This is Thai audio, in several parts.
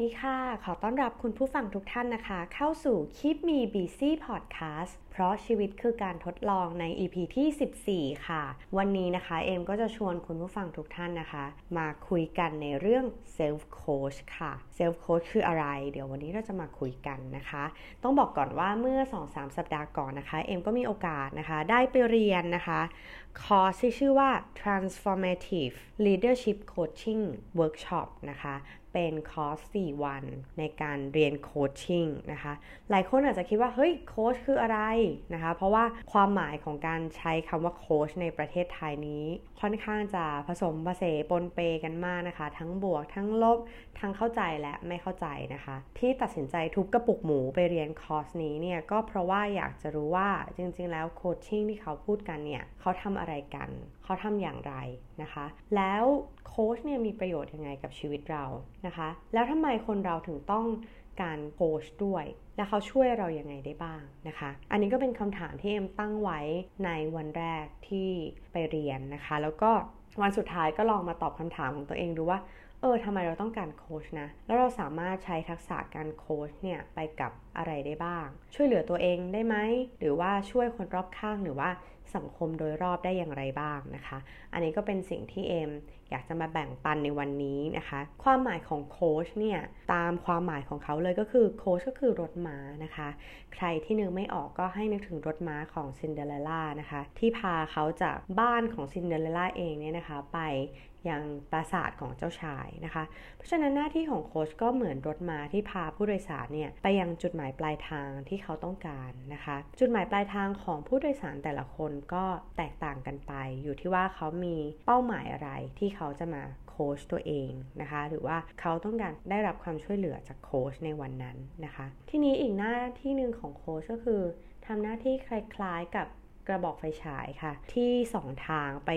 ดีค่ะ ขอต้อนรับคุณผู้ฟังทุกท่านนะคะ เข้าสู่ Keep Me Busy Podcast เพราะชีวิตคือการทดลองใน EP ที่ 14 ค่ะ วันนี้นะคะเอมก็จะชวนคุณผู้ฟังทุกท่านนะคะ มาคุยกันในเรื่อง Self Coach ค่ะ Self Coach คืออะไร เดี๋ยววันนี้เราจะมาคุยกันนะคะ ต้องบอกก่อนว่าเมื่อ 2-3 สัปดาห์ก่อนนะคะ เอมก็มีโอกาสนะคะ ได้ไปเรียนนะคะคอร์สที่ชื่อว่า transformative leadership coaching workshop นะคะ เป็นคอร์ส 4 วันในการเรียนโคชชิ่งนะคะ หลายคนอาจจะคิดว่า เฮ้ย โคชคืออะไรนะคะ เพราะว่าความหมายของการใช้คำว่าโคชในประเทศไทยนี้ ค่อนข้างจะผสมผสมปนเปกันมากนะคะ ทั้งบวก ทั้งลบ ทั้งเข้าใจและไม่เข้าใจนะคะ ที่ตัดสินใจทุบกระปุกหมูไปเรียนคอร์สนี้เนี่ย ก็เพราะว่าอยากจะรู้ว่าจริงๆ แล้วโคชชิ่งที่เขาพูดกันเนี่ย เขาทำอะไรกัน เขาทำอย่างไรนะคะ แล้วโค้ชเนี่ยมีประโยชน์ยังไงกับชีวิตเรานะคะ แล้วทำไมคนเราถึงต้องการโค้ชด้วย และเขาช่วยเรายัางไงได้บ้างนะคะ อันนี้ก็เป็นคำถามที่เอ็มตั้งไว้ในวันแรกที่ไปเรียนนะคะ แล้วก็วันสุดท้ายก็ลองมาตอบคำถามของตัวเองดูว่า เออทำไมเราต้องการโค้ชนะ แล้วเราสามารถใช้ทักษะการโค้ชเนี่ยไปกับอะไรได้บ้าง ช่วยเหลือตัวเองได้ไหม หรือว่าช่วยคนรอบข้างหรือว่าสังคมโดยรอบได้อย่างไรบ้างนะคะ อันนี้ก็เป็นสิ่งที่เอมอยากจะมาแบ่งปันในวันนี้นะคะ ความหมายของโค้ชเนี่ย ตามความหมายของเขาเลยก็คือโค้ชก็คือรถม้านะคะ ใครที่นึกไม่ออกก็ให้นึกถึงรถม้าของซินเดอเรลล่านะคะ ที่พาเขาจากบ้านของซินเดอเรลล่าเองเนี่ยนะคะ ไป ยังปราสาทของเจ้าชายนะคะ เพราะฉะนั้นหน้าที่ของโค้ชก็เหมือนรถม้าที่พาผู้โดยสารเนี่ยไปยังจุดหมายปลายทางที่เขาต้องการนะคะ จุดหมายปลายทางของผู้โดยสารแต่ละคนก็แตกต่างกันไป อยู่ที่ว่าเขามีเป้าหมายอะไรที่เขาจะมาโค้ชตัวเองนะคะ หรือว่าเขาต้องการได้รับความช่วยเหลือจากโค้ชในวันนั้นนะคะ ทีนี้อีกหน้าที่หนึ่งของโค้ชก็คือทำหน้าที่คล้ายๆกับกระบอกไฟฉายค่ะ ที่สองทางไป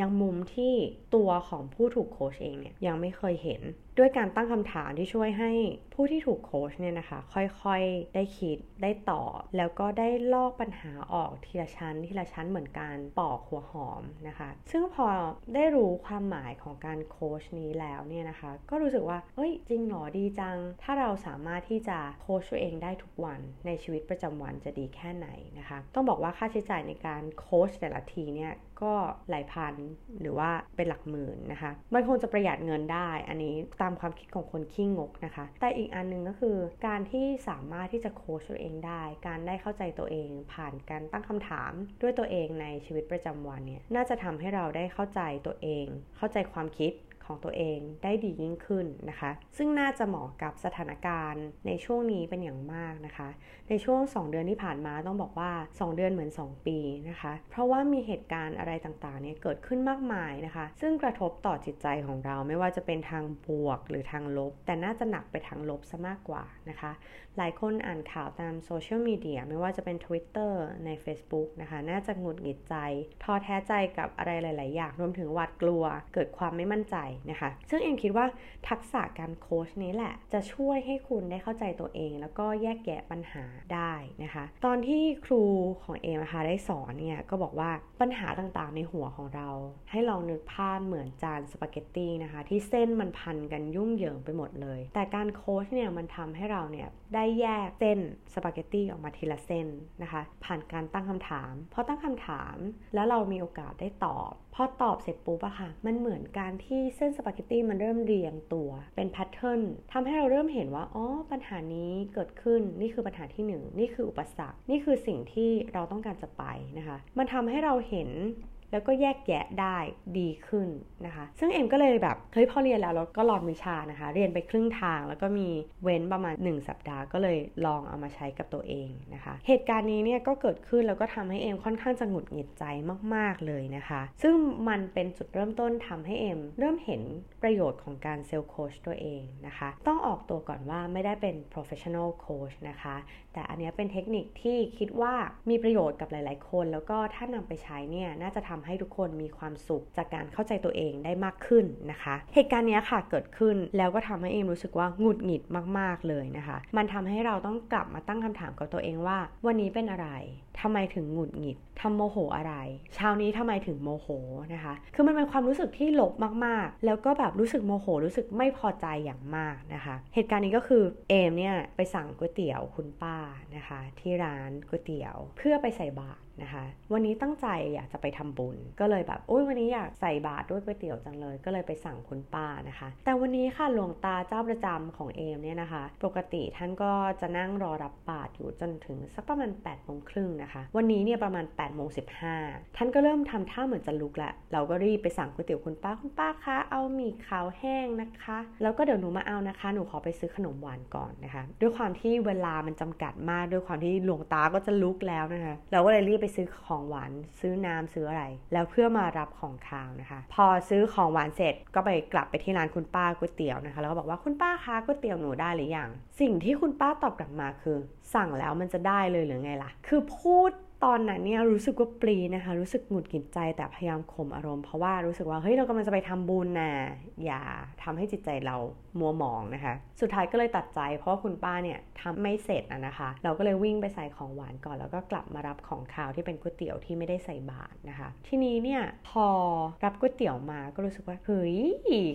ยังมุมที่ตัวของผู้ถูกโคชเองเนี่ยยังไม่เคยเห็น ด้วยการตั้งคำถามที่ช่วยให้ผู้ที่ถูกโคชเนี่ยนะคะ ค่อยๆได้คิดได้ตอบแล้วก็ได้ลอกปัญหาออกทีละชั้นทีละชั้นเหมือนการปอกหัวหอมนะคะ ซึ่งพอได้รู้ความหมายของการโคชนี้แล้วเนี่ยนะคะ ก็รู้สึกว่าเอ้ยจริงหรอดีจัง ถ้าเราสามารถที่จะโคชตัวเองได้ทุกวันในชีวิตประจำวันจะดีแค่ไหนนะคะ ต้องบอกว่าค่าใช้จ่ายในการโคชแต่ละทีเนี่ย ก็หลายพันหรือว่าเป็นหลักหมื่นนะคะ มันคงจะประหยัดเงินได้ อันนี้ตามความคิดของคนขี้งกนะคะ แต่อีกอันนึงก็คือการที่สามารถที่จะโค้ชตัวเองได้ การได้เข้าใจตัวเองผ่านการตั้งคำถามด้วยตัวเองในชีวิตประจำวันเนี่ย น่าจะทำให้เราได้เข้าใจตัวเอง เข้าใจความคิด ของตัวเองได้ดียิ่งขึ้นนะคะ ซึ่งน่าจะเหมาะกับสถานการณ์ในช่วงนี้เป็นอย่างมากนะคะ ในช่วง 2 เดือนที่ผ่านมาต้องบอกว่า 2 เดือนเหมือน 2 ปีนะคะ เพราะว่ามีเหตุการณ์อะไรต่างๆเนี่ยเกิดขึ้นมากมายนะคะ ซึ่งกระทบต่อจิตใจของเราไม่ว่าจะเป็นทางบวกหรือทางลบ แต่น่าจะหนักไปทางลบซะมากกว่านะคะ หลายคนอ่านข่าวตามโซเชียลมีเดียไม่ว่าจะเป็น Twitter ใน Facebook นะคะ น่าจะหงุดหงิดใจท้อแท้ใจกับอะไรหลาย ๆ อย่างรวมถึงหวาดกลัว เกิดความไม่มั่นใจนะคะ ซึ่งเอ็มคิดว่าทักษะการโค้ชนี้แหละ จะช่วยให้คุณได้เข้าใจตัวเอง แล้วก็แยกแยะปัญหาได้นะคะ ตอนที่ครูของเอ็มนะคะได้สอนเนี่ยก็บอกว่าปัญหาต่างๆในหัวของเรา ให้ลองนึกภาพเหมือนจานสปาเกตตี้นะคะ ที่เส้นมันพันกันยุ่งเหยิงไปหมดเลย แต่การโค้ชเนี่ยมันทำให้เราเนี่ยได้แยกเส้นสปาเกตตี้ออกมาทีละเส้นนะคะ ผ่านการตั้งคำถามพอตั้งคำถามแล้วเรามีโอกาสได้ตอบ พอตอบเสร็จปุ๊บอะค่ะ มันเหมือนการที่เส้นสปาเกตตี้มันเริ่มเรียงตัวเป็น pattern ทำให้เราเริ่มเห็นว่าอ๋อปัญหานี้เกิดขึ้นนี่คือปัญหาที่ 1 นี่คืออุปสรรค นี่คือสิ่งที่เราต้องการจะไปนะคะ มันทำให้เราเห็น แล้วก็แยกแยะได้ดีขึ้นนะคะ ซึ่งเอ็มก็เลยแบบเฮ้ยพอเรียนแล้วเราก็ลองวิชานะคะ เรียนไปครึ่งทาง แล้วก็มีเว้นประมาณ 1 สัปดาห์ ก็เลยลองเอามาใช้กับตัวเองนะคะ เหตุการณ์นี้เนี่ยก็เกิดขึ้นแล้วก็ทำให้เอ็มค่อนข้างจะหงุดหงิดใจมาก ๆเลยนะคะ ซึ่งมันเป็นจุดเริ่มต้นทำให้เอ็มเริ่มเห็นประโยชน์ของการเซลล์โคชตัวเองนะคะ ต้องออกตัวก่อนว่าไม่ได้เป็น professional coach นะคะ แต่อันนี้เป็นเทคนิคที่คิดว่ามีประโยชน์กับหลาย ๆ คน แล้วก็ถ้านำไปใช้เนี่ยน่าจะทำให้ทุกคนมีความสุขจากการเข้าใจตัวเองได้มากขึ้นนะคะ เหตุการณ์นี้ค่ะเกิดขึ้นแล้วก็ทำให้เอมรู้สึกว่าหงุดหงิดมาก ๆเลยนะคะ มันทำให้เราต้องกลับมาตั้งคำถามกับตัวเองว่า วันนี้เป็นอะไร ทำไมถึงหงุดหงิดทำโมโหอะไร เช้านี้ทำไมถึงโมโหนะคะ คือมันเป็นความรู้สึกที่ลบมากๆ แล้วก็แบบรู้สึกโมโหรู้สึกไม่พอใจอย่างมากนะคะ เหตุการณ์นี้ก็คือเอมเนี่ยไปสั่งก๋วยเตี๋ยวคุณป้านะคะ ที่ร้านก๋วยเตี๋ยวเพื่อไปใส่บาตรนะคะวันนี้ตั้งใจอยากจะไปทำบุญ ก็เลยแบบโอ้ยวันนี้อยากใส่บาตรด้วยก๋วยเตี๋ยวจังเลย ก็เลยไปสั่งคุณป้านะคะ แต่วันนี้ค่ะหลวงตาเจ้าประจำของเอมเนี่ยนะคะ ปกติท่านก็จะนั่งรอรับบาตรอยู่จนถึงสักประมาณ8ปดโมงครึ่งนะคะวันนี้เนี่ยประมาณ8ปดโมงสิท่านก็เริ่มทำท่าเหมือนจะลุกแล้วเราก็รีบไปสั่งก๋วยเตี๋ยวคุณป้าคุณป้าคะเอาหมี่ขาวแห้งนะคะ แล้วก็เดี๋ยวหนูมาเอานะคะ หนูขอไปซื้อขนมหวานก่อนนะคะ ด้วยความที่เวลามันจำกัดมาก ด้วยความที่หลวงตาก็จะลุกแล้วนะคะ เราก็เลยรีบไปซื้อของหวานซื้อน้ำซื้ออะไร แล้วเพื่อมารับของคาวนะคะ พอซื้อของหวานเสร็จก็ไปกลับไปที่ร้านคุณป้าก๋วยเตี๋ยวนะคะ แล้วก็บอกว่าคุณป้าคะก๋วยเตี๋ยวหนูได้หรือยังสิ่งที่คุณป้าตอบกลับมาคือ สั่งแล้วมันจะได้เลยหรือไงล่ะ คือพูด ตอนนั้นเนี่ยรู้สึกว่าปรีนะคะ รู้สึกหงุดหงิดใจแต่พยายามข่มอารมณ์เพราะว่ารู้สึกว่าเฮ้ยเรากำลังจะไปทำบุญนะอย่าทำให้จิตใจเรามัวหมองนะคะ สุดท้ายก็เลยตัดใจ เพราะว่าคุณป้าเนี่ยทำไม่เสร็จนะคะ เราก็เลยวิ่งไปใส่ของหวานก่อน แล้วก็กลับมารับของคาวที่เป็นก๋วยเตี๋ยวที่ไม่ได้ใส่บาตรนะคะ ทีนี้เนี่ยพอรับก๋วยเตี๋ยวมาก็รู้สึกว่าเฮ้ย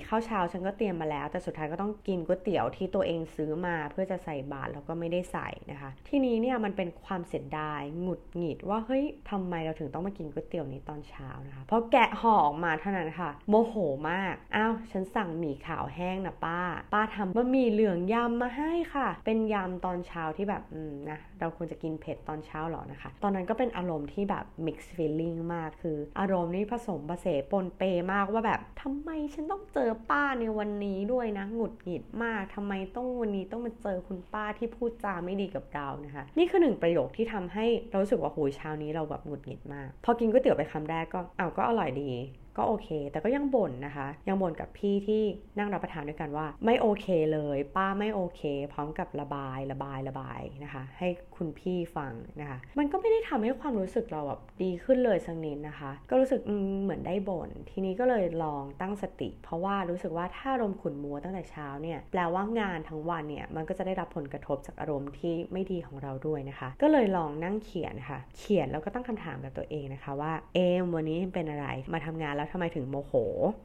ข้าวเช้าฉันก็เตรียมมาแล้ว แต่สุดท้ายก็ต้องกินก๋วยเตี๋ยวที่ตัวเองซื้อมา เพื่อจะใส่บาตรแล้วก็ไม่ได้ใส่นะคะ ทีนี้เนี่ยมันเป็นความเสียดายหงุดหงิดว่าเฮ้ยทำไมเราถึงต้องมากินก๋วยเตี๋ยวนี้ตอนเช้านะคะพอแกะห่อออกมาเท่านั้นค่ะ โมโหมากอ้าวฉันสั่งหมี่ขาวแห้งนะป้า ป้าทำบะหมี่เหลืองยำมาให้ค่ะ เป็นยำตอนเช้าที่แบบอืมนะเราควรจะกินเผ็ดตอนเช้าหรอนะคะ ตอนนั้นก็เป็นอารมณ์ที่แบบ mix feeling มากคือ อารมณ์นี้ผสมผสมปนเปมากว่าแบบทำไมฉันต้องเจอป้าในวันนี้ด้วยนะหงุดหงิดมากทำไมต้องวันนี้ต้องมาเจอคุณป้าที่พูดจาไม่ดีกับเรานะคะ นี่คือหนึ่งประโยคที่ทำให้เรารู้สึกว่าโหยเช้านี้เราแบบหงุดหงิดมาก พอกินก๋วยเตี๋ยวไปคำแรกก็เอาก็อร่อยดี ก็โอเค แต่ก็ยังบ่นนะคะ ยังบ่นกับพี่ที่นั่งรับประทานด้วยกันว่า ไม่โอเคเลย ป้าไม่โอเค พร้อมกับระบายระบายระบายนะคะ ให้คุณพี่ฟังนะคะ มันก็ไม่ได้ทำให้ความรู้สึกเราแบบดีขึ้นเลยสักนิดนะคะ ก็รู้สึกเหมือนได้บ่นทีนี้ก็เลยลองตั้งสติ เพราะว่ารู้สึกว่าถ้าอารมณ์ขุนมัวตั้งแต่เช้าเนี่ยแปลว่างานทั้งวันเนี่ยมันก็จะได้รับผลกระทบจากอารมณ์ที่ไม่ดีของเราด้วยนะคะ ก็เลยลองนั่งเขียนค่ะ เขียนแล้วก็ตั้งคำถามกับตัวเองนะคะว่าเอมวันนี้เป็นอะไรมาทำงานแล้วทำไมถึงโมโห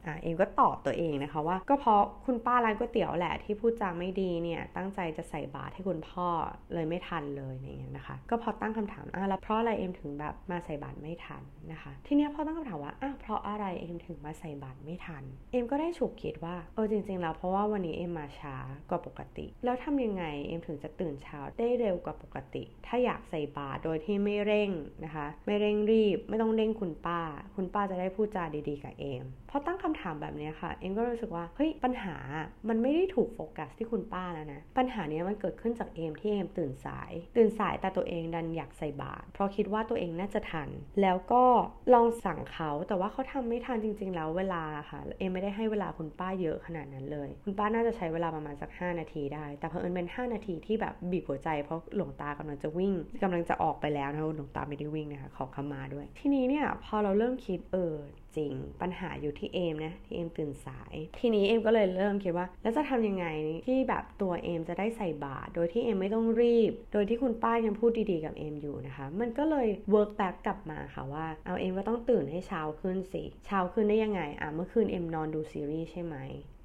อะเองก็ตอบตัวเองนะคะว่า ก็เพราะคุณป้าร้านก๋วยเตี๋ยวแหละที่พูดจาไม่ดีเนี่ยตั้งใจจะใส่บาตรให้คุณพ่อเลยไม่ทันเลยเนี่ยนะคะ ก็พอตั้งคำถามอะแล้วเพราะอะไรเอ็มถึงแบบมาใส่บาตรไม่ทันนะคะ ทีนี้พอตั้งคำถามว่าอะเพราะอะไรเอ็มถึงมาใส่บาตรไม่ทัน เอ็มก็ได้ฉุกคิดว่าเออจริง ๆ แล้วเพราะว่าวันนี้เอ็มมาช้ากว่าปกติ แล้วทำยังไงเอ็มถึงจะตื่นเช้าได้เร็วกว่าปกติ ถ้าอยากใส่บาตรโดยที่ไม่เร่งนะคะ ไม่เร่งรีบ ไม่ต้องเร่งคุณป้า คุณป้าจะได้พูดจาดีีกับเอมพอตั้งคำถามแบบนี้ค่ะ เอ็มก็รู้สึกว่า เฮ้ย ปัญหา มันไม่ได้ถูกโฟกัสที่คุณป้าแล้วนะ ปัญหานี้มันเกิดขึ้นจากเอมที่เอมตื่นสาย ตื่นสายแต่ตัวเองดันอยากใส่บาตร เพราะคิดว่าตัวเองน่าจะทัน แล้วก็ลองสั่งเขา แต่ว่าเขาทำไม่ทันจริง ๆ แล้วเวลาค่ะ เอมไม่ได้ให้เวลาคุณป้าเยอะขนาดนั้นเลย คุณป้าน่าจะใช้เวลาประมาณสัก 5 นาทีได้ แต่เพอเอิญเป็น 5 นาทีที่แบบบีบหัวใจ เพราะหลวงตากำลังจะวิ่งกำลังจะออกไปแล้วนะหลวงตาไม่ได้วิ่งนะคะ ขอขมาด้วย ทีนี้เนี่ย พอเราเริ่มคิด เออ จริง ปัญหาอยู่ที่เอมนะที่เอมตื่นสาย ทีนี้เอมก็เลยเริ่มคิดว่า แล้วจะทำยังไงที่แบบตัวเอมจะได้ใส่บาตรโดยที่เอมไม่ต้องรีบ โดยที่คุณป้ายังพูดดีๆกับเอมอยู่นะคะ มันก็เลย work back กลับมาค่ะว่าเอาเอมก็ต้องตื่นให้เช้าขึ้นสิเช้าขึ้นได้ยังไงอะเมื่อคืนเอมนอนดูซีรีส์ใช่ไหม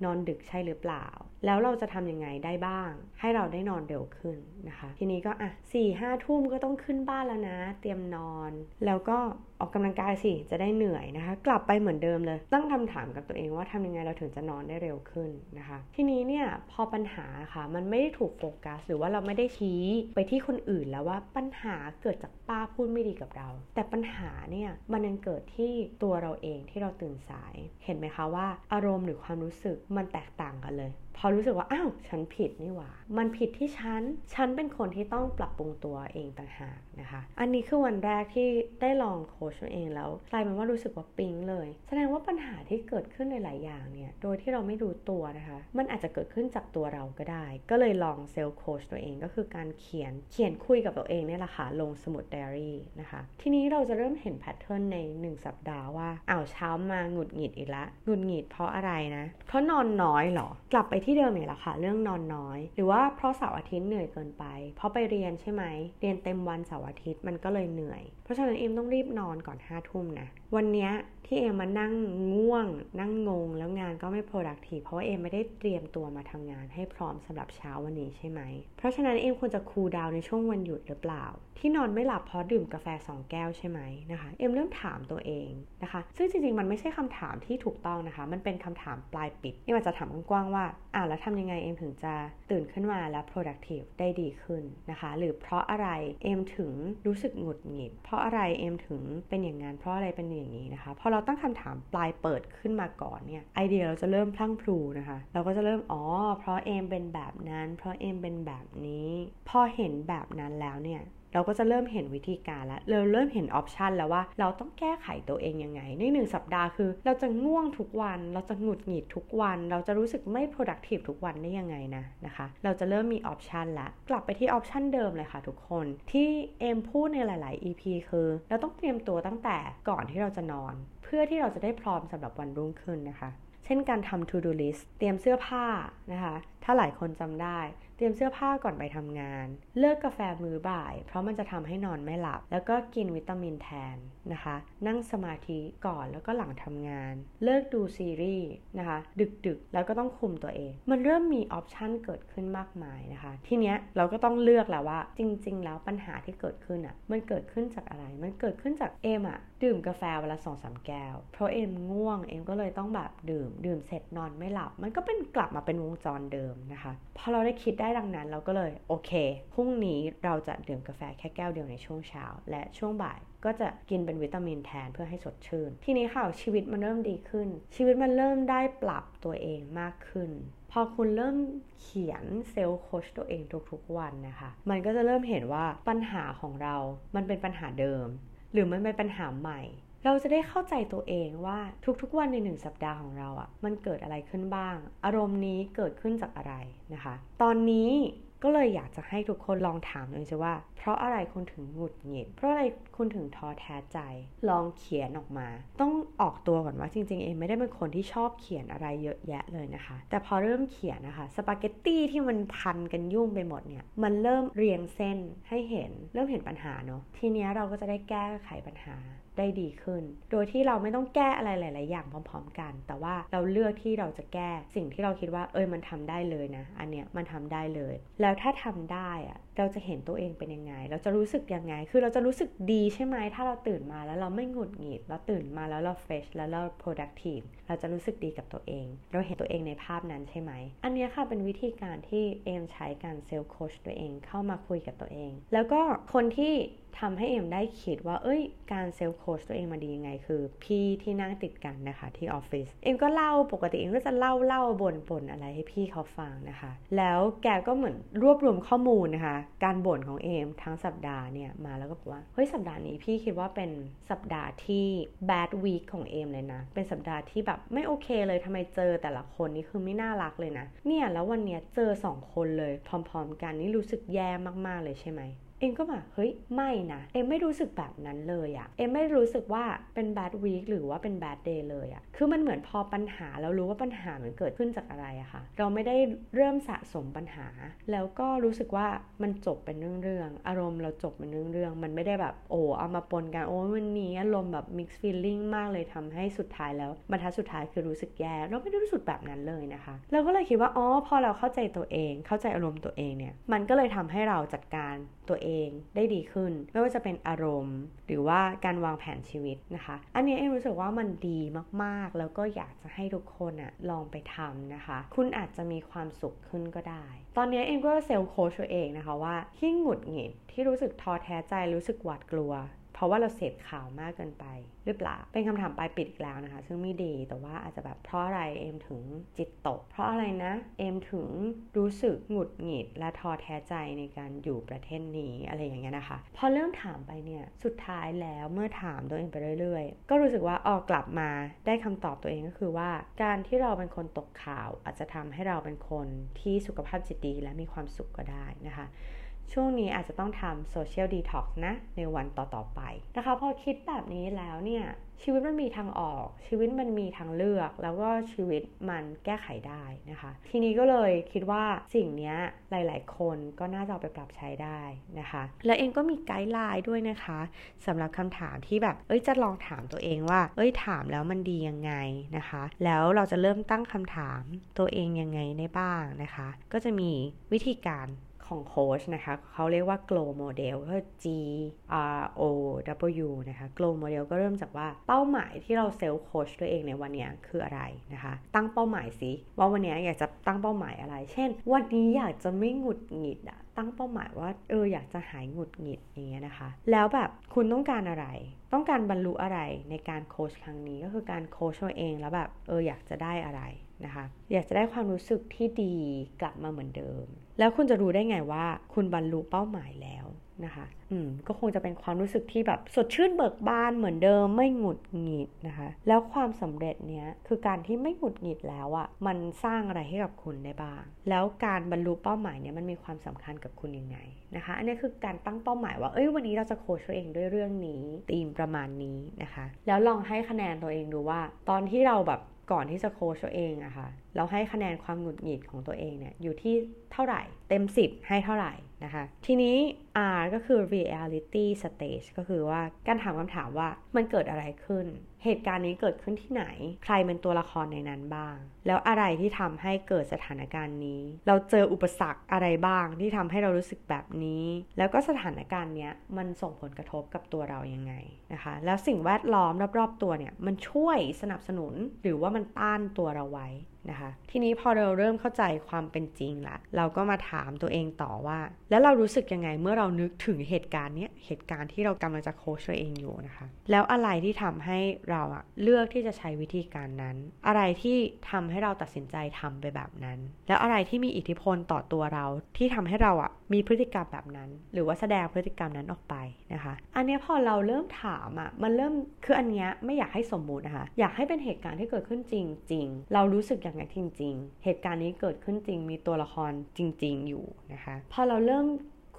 นอนดึกใช่หรือเปล่า แล้วเราจะทำยังไงได้บ้าง ให้เราได้นอนเร็วขึ้นนะคะ ทีนี้ก็อะสี่ห้าทุ่มก็ต้องขึ้นบ้านแล้วนะ เตรียมนอน แล้วก็ออกกำลังกายสิ จะได้เหนื่อยนะคะ กลับไปเหมือนเดิมเลย ตั้งคำถามกับตัวเองว่าทำยังไงเราถึงจะนอนได้เร็วขึ้นนะคะ ทีนี้เนี่ยพอปัญหาค่ะ มันไม่ได้ถูกโฟกัส หรือว่าเราไม่ได้ชี้ไปที่คนอื่นแล้วว่าปัญหาเกิดจากป้าพูดไม่ดีกับเรา แต่ปัญหาเนี่ยมันยังเกิดที่ตัวเราเองที่เราตื่นสาย เห็นไหมคะว่า อารมณ์หรือความรู้สึกมันแตกต่างกันเลย พอรู้สึกว่าอ้าวฉันผิดนี่หว่า มันผิดที่ฉัน ฉันเป็นคนที่ต้องปรับปรุงตัวเองต่างหากนะคะ อันนี้คือวันแรกที่ได้ลองโค้ชตัวเองแล้วกลายเป็นว่ารู้สึกว่าปิ๊งเลย แสดงว่าปัญหาที่เกิดขึ้นในหลายอย่างเนี่ย โดยที่เราไม่รู้ตัวนะคะ มันอาจจะเกิดขึ้นจากตัวเราก็ได้ ก็เลยลอง self coach ตัวเองก็คือการเขียน เขียนคุยกับตัวเองเนี่ยแหละค่ะ ลงสมุดไดอารี่นะคะ ทีนี้เราจะเริ่มเห็น pattern ใน 1 สัปดาห์ว่าอ้าวเช้ามาหงุดหงิดอีกละ หงุดหงิดเพราะอะไรนะ เพราะนอนน้อยหรอ กลับไปที่เดิมอยู่แหละค่ะ เรื่องนอนน้อย หรือว่าเพราะเสาร์อาทิตย์เหนื่อยเกินไป เพราะไปเรียนใช่ไหม เรียนเต็มวันเสาร์อาทิตย์มันก็เลยเหนื่อยเพราะฉะนั้นเอ็มต้องรีบนอนก่อนห้าทุ่มนะ วันนี้ที่เอ็มมานั่งง่วง นั่งงง แล้วงานก็ไม่ productive เพราะว่าเอ็มไม่ได้เตรียมตัวมาทำงานให้พร้อมสำหรับเช้าวันนี้ใช่ไหม เพราะฉะนั้นเอ็มควรจะ cool down ในช่วงวันหยุดหรือเปล่า ที่นอนไม่หลับเพราะดื่มกาแฟ 2 แก้วใช่ไหมนะคะ เอ็มเริ่มถามตัวเองนะคะ ซึ่งจริงๆ มันไม่ใช่คำถามที่ถูกต้องนะคะ มันเป็นคำถามปลายปิด เอ็มอาจจะถามกว้างๆว่า อ่าแล้วทำยังไงเอ็มถึงจะตื่นขึ้นมาแล้ว productive ได้ดีขึ้นนะคะ หรือเพราะอะไรเอ็มถึงรู้สึกหงุดหงิดเพราะอะไรเอ็มถึงเป็นอย่างนั้นเพราะอะไรเป็นอย่างนี้นะคะพอเราตั้งคำถามปลายเปิดขึ้นมาก่อนเนี่ยไอเดียเราจะเริ่มพรั่งพรูนะคะเราก็จะเริ่มอ๋อเพราะเอ็มเป็นแบบนั้น เพราะเอ็มเป็นแบบนี้ พอเห็นแบบนั้นแล้วเนี่ย เราก็จะเริ่มเห็นวิธีการแล้วเราเริ่มเห็น option แล้วว่าเราต้องแก้ไขตัวเองยังไง ในหนึ่งสัปดาห์คือ เราจะง่วงทุกวัน เราจะหงุดหงิดทุกวัน เราจะรู้สึกไม่ productive ทุกวันได้ยังไงนะนะคะ เราจะเริ่มมี option ละกลับไปที่ option เดิมเลยค่ะทุกคนที่เอมพูดในหลาย ๆ EP คือเราต้องเตรียมตัวตั้งแต่ก่อนที่เราจะนอน เพื่อที่เราจะได้พร้อมสำหรับวันรุ่งขึ้นนะคะเช่นการทำ to do list เตรียมเสื้อผ้านะคะ ถ้าหลายคนจำได้ เตรียมเสื้อผ้าก่อนไปทำงาน เลิกกาแฟมื้อบ่าย เพราะมันจะทำให้นอนไม่หลับ แล้วก็กินวิตามินแทนนะคะ นั่งสมาธิก่อนแล้วก็หลังทำงาน เลิกดูซีรีส์นะคะ ดึกๆ แล้วก็ต้องคุมตัวเอง มันเริ่มมีออปชันเกิดขึ้นมากมายนะคะ ทีเนี้ยเราก็ต้องเลือกแล้วว่า จริง ๆ แล้วปัญหาที่เกิดขึ้นอะ่ะ มันเกิดขึ้นจากอะไร มันเกิดขึ้นจากเอมอะ่ะดื่มกาแฟวันละสองสามแก้ว เพราะเอมง่วง เอมก็เลยต้องแบบดื่ม ดื่มเสร็จนอนไม่หลับ มันก็เป็นกลับมาเป็นวงจรเดิมนะคะ พอเราได้คิดได้ดังนั้นเราก็เลยโอเค พรุ่งนี้เราจะดื่มกาแฟแค่แก้วเดียวในช่วงเช้า และช่วงบ่ายก็จะกินเป็นวิตามินแทนเพื่อให้สดชื่น ทีนี้ค่ะชีวิตมันเริ่มดีขึ้น ชีวิตมันเริ่มได้ปรับตัวเองมากขึ้น พอคุณเริ่มเขียนเซลล์โคชตัวเองทุกๆวันนะคะ มันก็จะเริ่มเห็นว่าปัญหาของเรา มันเป็นปัญหาเดิม หรือมันเป็นปัญหาใหม่ เราจะได้เข้าใจตัวเองว่าทุกๆวันในหนึ่งสัปดาห์ของเราอะ่ะมันเกิดอะไรขึ้นบ้าง อารมณ์นี้เกิดขึ้นจากอะไรนะคะ ตอนนี้ก็เลยอยากจะให้ทุกคนลองถามตัวเองว่า เพราะอะไรคุณถึงหงุดหงิด เพราะอะไรคุณถึงท้อแท้ใจ ลองเขียนออกมา ต้องออกตัวก่อนว่าจริงๆ เองไม่ได้เป็นคนที่ชอบเขียนอะไรเยอะแยะเลยนะคะ แต่พอเริ่มเขียนนะคะ สปาเกตตี้ที่มันพันกันยุ่งไปหมดเนี่ย มันเริ่มเรียงเส้นให้เห็น เริ่มเห็นปัญหาเนาะ ทีนี้เราก็จะได้แก้ไขปัญหา ได้ดีขึ้น โดยที่เราไม่ต้องแก้อะไรหลาย ๆ อย่างพร้อม ๆ กัน แต่ว่าเราเลือกที่เราจะแก้สิ่งที่เราคิดว่า เอยมันทำได้เลยนะ อันเนี้ยมันทำได้เลย แล้วถ้าทำได้อะ เราจะเห็นตัวเองเป็นยังไง เราจะรู้สึกยังไง คือเราจะรู้สึกดีใช่ไหม ถ้าเราตื่นมาแล้วเราไม่หงุดหงิด เราตื่นมาแล้วเราเฟชแล้วเรา productive เราจะรู้สึกดีกับตัวเอง เราเห็นตัวเองในภาพนั้นใช่ไหม อันนี้ค่ะเป็นวิธีการที่เอมใช้การเซลล์โคชตัวเองเข้ามาคุยกับตัวเอง แล้วก็คนที่ทำให้เอ็มได้คิดว่า เอ้ย การ self-coach ตัวเองมาดียังไง คือ พี่ที่นั่งติดกันนะคะที่ออฟฟิศ เอ็มก็เล่าปกติเอ็มก็จะเล่าเล่าบ่นบ่นอะไรให้พี่เขาฟังนะคะ แล้วแกก็เหมือนรวบรวมข้อมูลนะคะการบ่นของเอมทั้งสัปดาห์เนี่ยมาแล้วก็บอกว่าเฮ้ยสัปดาห์นี้พี่คิดว่าเป็นสัปดาห์ที่ bad week ของเอมเลยนะ เป็นสัปดาห์ที่แบบไม่โอเคเลยทำไมเจอแต่ละคนนี่คือไม่น่ารักเลยนะ เนี่ยแล้ววันเนี้ยเจอสองคนเลยพร้อม ๆ กันนี่รู้สึกแย่มากๆเลยใช่ไหม เอ็มก็แบบเฮ้ยไม่นะเอ็มไม่รู้สึกแบบนั้นเลยอะเอ็มไม่รู้สึกว่าเป็น bad week หรือว่าเป็น bad day เลยอะคือมันเหมือนพอปัญหาเรารู้ว่าปัญหามันเกิดขึ้นจากอะไรอะค่ะ เราไม่ได้เริ่มสะสมปัญหา แล้วก็รู้สึกว่ามันจบเป็นเรื่องๆอารมณ์เราจบเป็นเรื่องๆมันไม่ได้แบบโอ้เอามาปนกันโอ้วันนี้อารมณ์แบบ mixed feeling มากเลยทำให้สุดท้ายแล้วบรรทัดสุดท้ายคือรู้สึกแย่เราไม่ได้รู้สึกแบบนั้นเลยนะคะเราก็เลยคิดว่าอ๋อพอเราเข้าใจตัวเอง เข้าใจอารมณ์ตัวเองเนี่ยมันก็เลยทำให้เราจัดการตัวเองได้ดีขึ้น ไม่ว่าจะเป็นอารมณ์ หรือว่าการวางแผนชีวิตนะคะ อันนี้เอ็มรู้สึกว่ามันดีมากๆ แล้วก็อยากจะให้ทุกคนอะลองไปทำนะคะ คุณอาจจะมีความสุขขึ้นก็ได้ ตอนนี้เอ็มก็เซลล์โค้ชตัวเองนะคะว่าที่หงุดหงิดที่รู้สึกท้อแท้ใจรู้สึกหวาดกลัว เพราะว่าเราเสพข่าวมากเกินไปหรือเปล่า เป็นคำถามปลายปิดอีกแล้วนะคะ ซึ่งไม่ดีแต่ว่าอาจจะแบบเพราะอะไรเอมถึงจิตตก เพราะอะไรนะเอมถึงรู้สึกหงุดหงิดและท้อแท้ใจในการอยู่ประเทศนี้อะไรอย่างเงี้ยนะคะ พอเริ่มถามไปเนี่ยสุดท้ายแล้วเมื่อถามตัวเองไปเรื่อยๆ ก็รู้สึกว่าอ๋อกลับมาได้คำตอบตัวเองก็คือว่า การที่เราเป็นคนตกข่าว อาจจะทำให้เราเป็นคนที่สุขภาพจิตดีและมีความสุขก็ได้นะคะ ช่วงนี้อาจจะต้องทำ social detox นะ ในวันต่อๆไปนะคะพอคิดแบบนี้แล้วเนี่ยชีวิตมันมีทางออก ชีวิตมันมีทางเลือก แล้วก็ชีวิตมันแก้ไขได้นะคะ ทีนี้ก็เลยคิดว่าสิ่งนี้หลาย ๆ คนก็น่าจะเอาไปปรับใช้ได้นะคะ แล้วเองก็มีไกด์ไลน์ด้วยนะคะสำหรับคำถามที่แบบเอ้ยจะลองถามตัวเองว่า เอ้ยถามแล้วมันดียังไงนะคะ แล้วเราจะเริ่มตั้งคำถามตัวเองยังไงได้บ้างนะคะ ก็จะมีวิธีการ ของโค้ชนะคะ เขาเรียกว่า glow model ก็ G R O W นะคะ glow model ก็เริ่มจากว่าเป้าหมายที่เราเซลล์โค้ชตัวเองในวันนี้คืออะไรนะคะ ตั้งเป้าหมายสิว่าวันนี้อยากจะตั้งเป้าหมายอะไร เช่น วันนี้อยากจะไม่หงุดหงิดอะ ตั้งเป้าหมายว่าเอออยากจะหายหงุดหงิดอย่างเงี้ยนะคะ แล้วแบบคุณต้องการอะไร ต้องการบรรลุอะไรในการโคชครั้งนี้ก็คือการโคชตัวเองแล้วแบบเอออยากจะได้อะไรนะคะอยากจะได้ความรู้สึกที่ดีกลับมาเหมือนเดิม แล้วคุณจะรู้ได้ไงว่าคุณบรรลุเป้าหมายแล้ว นะคะ อืม ก็คงจะเป็นความรู้สึกที่แบบสดชื่นเบิกบานเหมือนเดิมไม่หงุดหงิดนะคะ แล้วความสำเร็จเนี้ยคือการที่ไม่หงุดหงิดแล้วอะ่ะ มันสร้างอะไรให้กับคุณได้บ้าง แล้วการบรรลุเป้าหมายเนี้ยมันมีความสำคัญกับคุณยังไงนะคะ อันนี้คือการตั้งเป้าหมายว่า เอ้ย วันนี้เราจะโค้ชตัวเองด้วยเรื่องนี้ธีมประมาณนี้นะคะ แล้วลองให้คะแนนตัวเองดูว่า ตอนที่เราแบบก่อนที่จะโค้ชตัวเองอะคะ่ะ เราให้คะแนนความหงุดหงิดของตัวเองเนี่ยอยู่ที่เท่าไหร่ เต็ม 10 ให้เท่าไหร่ นะคะ ทีนี้ R ก็คือ reality stage ก็คือว่าการถามคำถามว่ามันเกิดอะไรขึ้น เหตุการณ์นี้เกิดขึ้นที่ไหน ใครเป็นตัวละครในนั้นบ้าง แล้วอะไรที่ทำให้เกิดสถานการณ์นี้ เราเจออุปสรรคอะไรบ้างที่ทำให้เรารู้สึกแบบนี้ แล้วก็สถานการณ์เนี้ยมันส่งผลกระทบกับตัวเรายังไงนะคะ แล้วสิ่งแวดล้อมรอบๆตัวเนี่ยมันช่วยสนับสนุนหรือว่ามันต้านตัวเราไว้ นะคะทีนี้พอเราเริ่มเข้าใจความเป็นจริงละเราก็มาถามตัวเองต่อว่า แล้วเรารู้สึกยังไงเมื่อเรานึกถึงเหตุการณ์นี้เหตุการณ์ที่เรากำลังจะโค้ชตัวเองอยู่นะคะ แล้วอะไรที่ทำให้เราอะเลือกที่จะใช้วิธีการนั้น อะไรที่ทำให้เราตัดสินใจทำไปแบบนั้น แล้วอะไรที่มีอิทธิพลต่อตัวเราที่ทำให้เราอะมีพฤติกรรมแบบนั้น หรือว่าแสดงพฤติกรรมนั้นออกไปนะคะ อันนี้พอเราเริ่มถามอะมันเริ่มคืออันเนี้ยไม่อยากให้สมมุตินะคะ อยากให้เป็นเหตุการณ์ที่เกิดขึ้นจริง ๆ เรารู้สึกอย่างไรจริง ๆ เหตุการณ์นี้เกิดขึ้นจริง มีตัวละครจริง ๆ อยู่นะคะ พอเราเริ่ม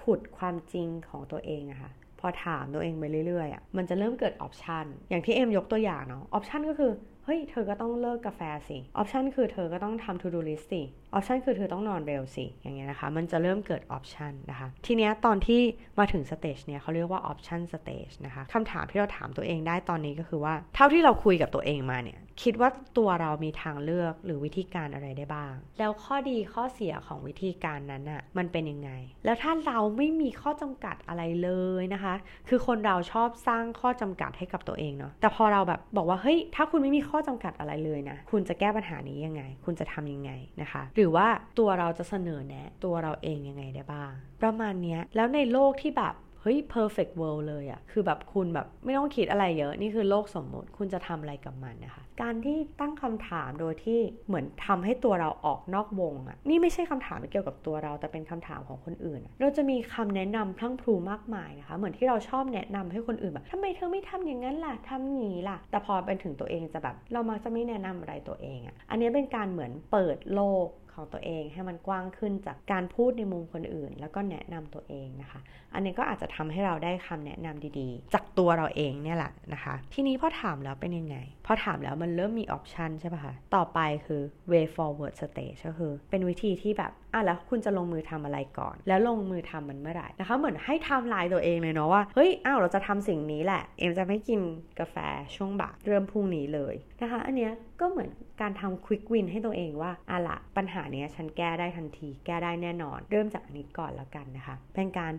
ขุดความจริงของตัวเองอะคะ่ะพอถามตัวเองไปเรื่อยๆอะมันจะเริ่มเกิด option อย่างที่เอ็มยกตัวอย่างเนาะ option ก็คือเฮ้ย เธอก็ต้องเลิกกาแฟสิ option คือเธอก็ต้องทำ to do list สิ option คือเธอต้องนอนเร็วสิ อย่างเงี้ยนะคะ มันจะเริ่มเกิด option นะคะ ทีเนี้ยตอนที่มาถึง stage เนี้ยเขาเรียกว่า option stage นะคะคำถามที่เราถามตัวเองได้ตอนนี้ก็คือว่า เท่าที่เราคุยกับตัวเองมาเนี่ย คิดว่าตัวเรามีทางเลือกหรือวิธีการอะไรได้บ้าง แล้วข้อดีข้อเสียของวิธีการนั้นอะมันเป็นยังไง แล้วถ้าเราไม่มีข้อจำกัดอะไรเลยนะคะ คือคนเราชอบสร้างข้อจำกัดให้กับตัวเองเนาะ แต่พอเราแบบบอกว่าเฮ้ยถ้าคุณไม่มีข้อจำกัดอะไรเลยยนะ คุณจะแก้ปัญหานี้ยังไง คุณจะทำยังไงนะคะหรือว่าตัวเราจะเสนอแนะ ตัวเราเองยังไงได้บ้าง ประมาณนี้แล้วในโลกที่แบบเฮ้ย perfect world เลยอะคือแบบคุณแบบไม่ต้องคิดอะไรเยอะ นี่คือโลกสมมติ คุณจะทำอะไรกับมันนะคะ การที่ตั้งคำถามโดยที่เหมือนทำให้ตัวเราออกนอกวงอะนี่ไม่ใช่คำถามเกี่ยวกับตัวเรา แต่เป็นคำถามของคนอื่น เราจะมีคำแนะนำพลั่งพลูมากมายนะคะ เหมือนที่เราชอบแนะนำให้คนอื่นแบบทำไมเธอไม่ทำอย่างนั้นล่ะทำนี้ล่ะ แต่พอเป็นถึงตัวเองจะแบบ เรามักจะไม่แนะนำอะไรตัวเองอะอันนี้เป็นการเหมือนเปิดโลก ของตัวเอง ให้มันกว้างขึ้นจากการพูดในมุมคนอื่น แล้วก็แนะนำตัวเองนะคะ อันนี้ก็อาจจะทำให้เราได้คำแนะนำดีๆ จากตัวเราเองเนี่ยแหละนะคะ ทีนี้พอถามแล้วเป็นยังไง พอถามแล้วมันเริ่มมี option ใช่ป่ะคะ ต่อไปคือ way forward stage ก็คือ เป็นวิธีที่แบบอะแล้วคุณจะลงมือทำอะไรก่อน แล้วลงมือทำมันเมื่อไหร่นะคะ เหมือนให้ท้าทายตัวเองเลยเนาะว่า เฮ้ย อ้าว เราจะทำสิ่งนี้แหละ เอ็มจะไม่กินกาแฟช่วงบ่ายเริ่มพรุ่งนี้เลยนะคะ อันเนี้ยก็เหมือนการทำ quick win ให้ตัวเองว่าอะละปัญหาเนี้ยฉันแก้ได้ทันที แก้ได้แน่นอน เริ่มจากอันนี้ก่อนแล้วกันนะคะ เป็นการ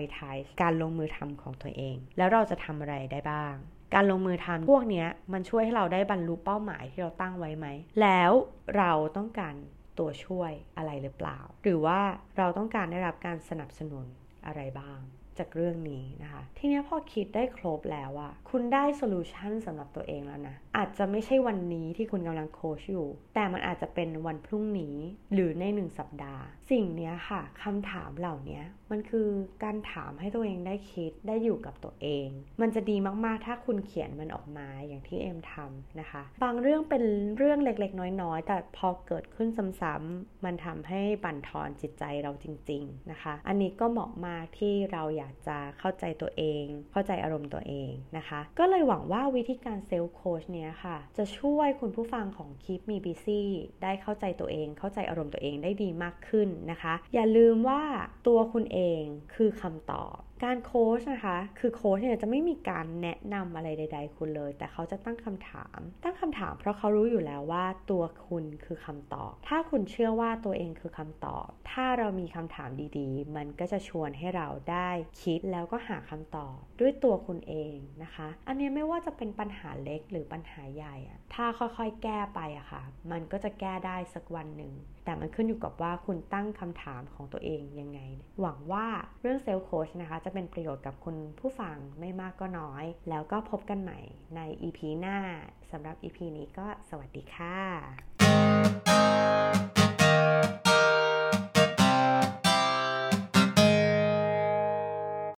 prioritize การลงมือทำของตัวเอง แล้วเราจะทำอะไรได้บ้างการลงมือทำพวกนี้มันช่วยให้เราได้บรรลุเป้าหมายที่เราตั้งไว้ไหม แล้วเราต้องการตัวช่วยอะไรหรือเปล่า หรือว่าเราต้องการได้รับการสนับสนุนอะไรบ้าง จากเรื่องนี้นะคะ ทีนี้พอคิดได้ครบแล้วอะคุณได้โซลูชันสำหรับตัวเองแล้วนะอาจจะไม่ใช่วันนี้ที่คุณกำลังโคชอยู่ แต่มันอาจจะเป็นวันพรุ่งนี้หรือในหนึ่งสัปดาห์ สิ่งนี้ค่ะคำถามเหล่านี้มันคือการถามให้ตัวเองได้คิดได้อยู่กับตัวเอง มันจะดีมากๆถ้าคุณเขียนมันออกมาอย่างที่เอ็มทำนะคะ บางเรื่องเป็นเรื่องเล็กๆ น้อยๆ แต่พอเกิดขึ้นซ้ำๆมันทำให้บั่นทอนจิตใจเราจริง ๆนะคะ อันนี้ก็เหมาะมากที่เราอยากจะเข้าใจตัวเอง เข้าใจอารมณ์ตัวเองนะคะ ก็เลยหวังว่าวิธีการเซลล์โคชเนี้ยค่ะ จะช่วยคุณผู้ฟังของคลิปมีบีซี่ได้เข้าใจตัวเอง เข้าใจอารมณ์ตัวเองได้ดีมากขึ้นนะคะ อย่าลืมว่าตัวคุณเองคือคำตอบ การโค้ชนะคะ คือโค้ชเนี่ยจะไม่มีการแนะนำอะไรใด ๆ คุณเลย แต่เขาจะตั้งคำถาม ตั้งคำถามเพราะเขารู้อยู่แล้วว่าตัวคุณคือคำตอบ ถ้าคุณเชื่อว่าตัวเองคือคำตอบ ถ้าเรามีคำถามดีๆ มันก็จะชวนให้เราได้คิดแล้วก็หาคำตอบด้วยตัวคุณเองนะคะ อันนี้ไม่ว่าจะเป็นปัญหาเล็กหรือปัญหาใหญ่อะ ถ้าค่อยๆ แก้ไปอะค่ะ มันก็จะแก้ได้สักวันหนึ่ง แต่มันขึ้นอยู่กับว่าคุณตั้งคำถามของตัวเองยังไง หวังว่าเรื่องเซลล์โคชนะคะ จะเป็นประโยชน์กับคุณผู้ฟังไม่มากก็น้อย แล้วก็พบกันใหม่ใน EP หน้าสำหรับ EP นี้ก็สวัสดีค่ะ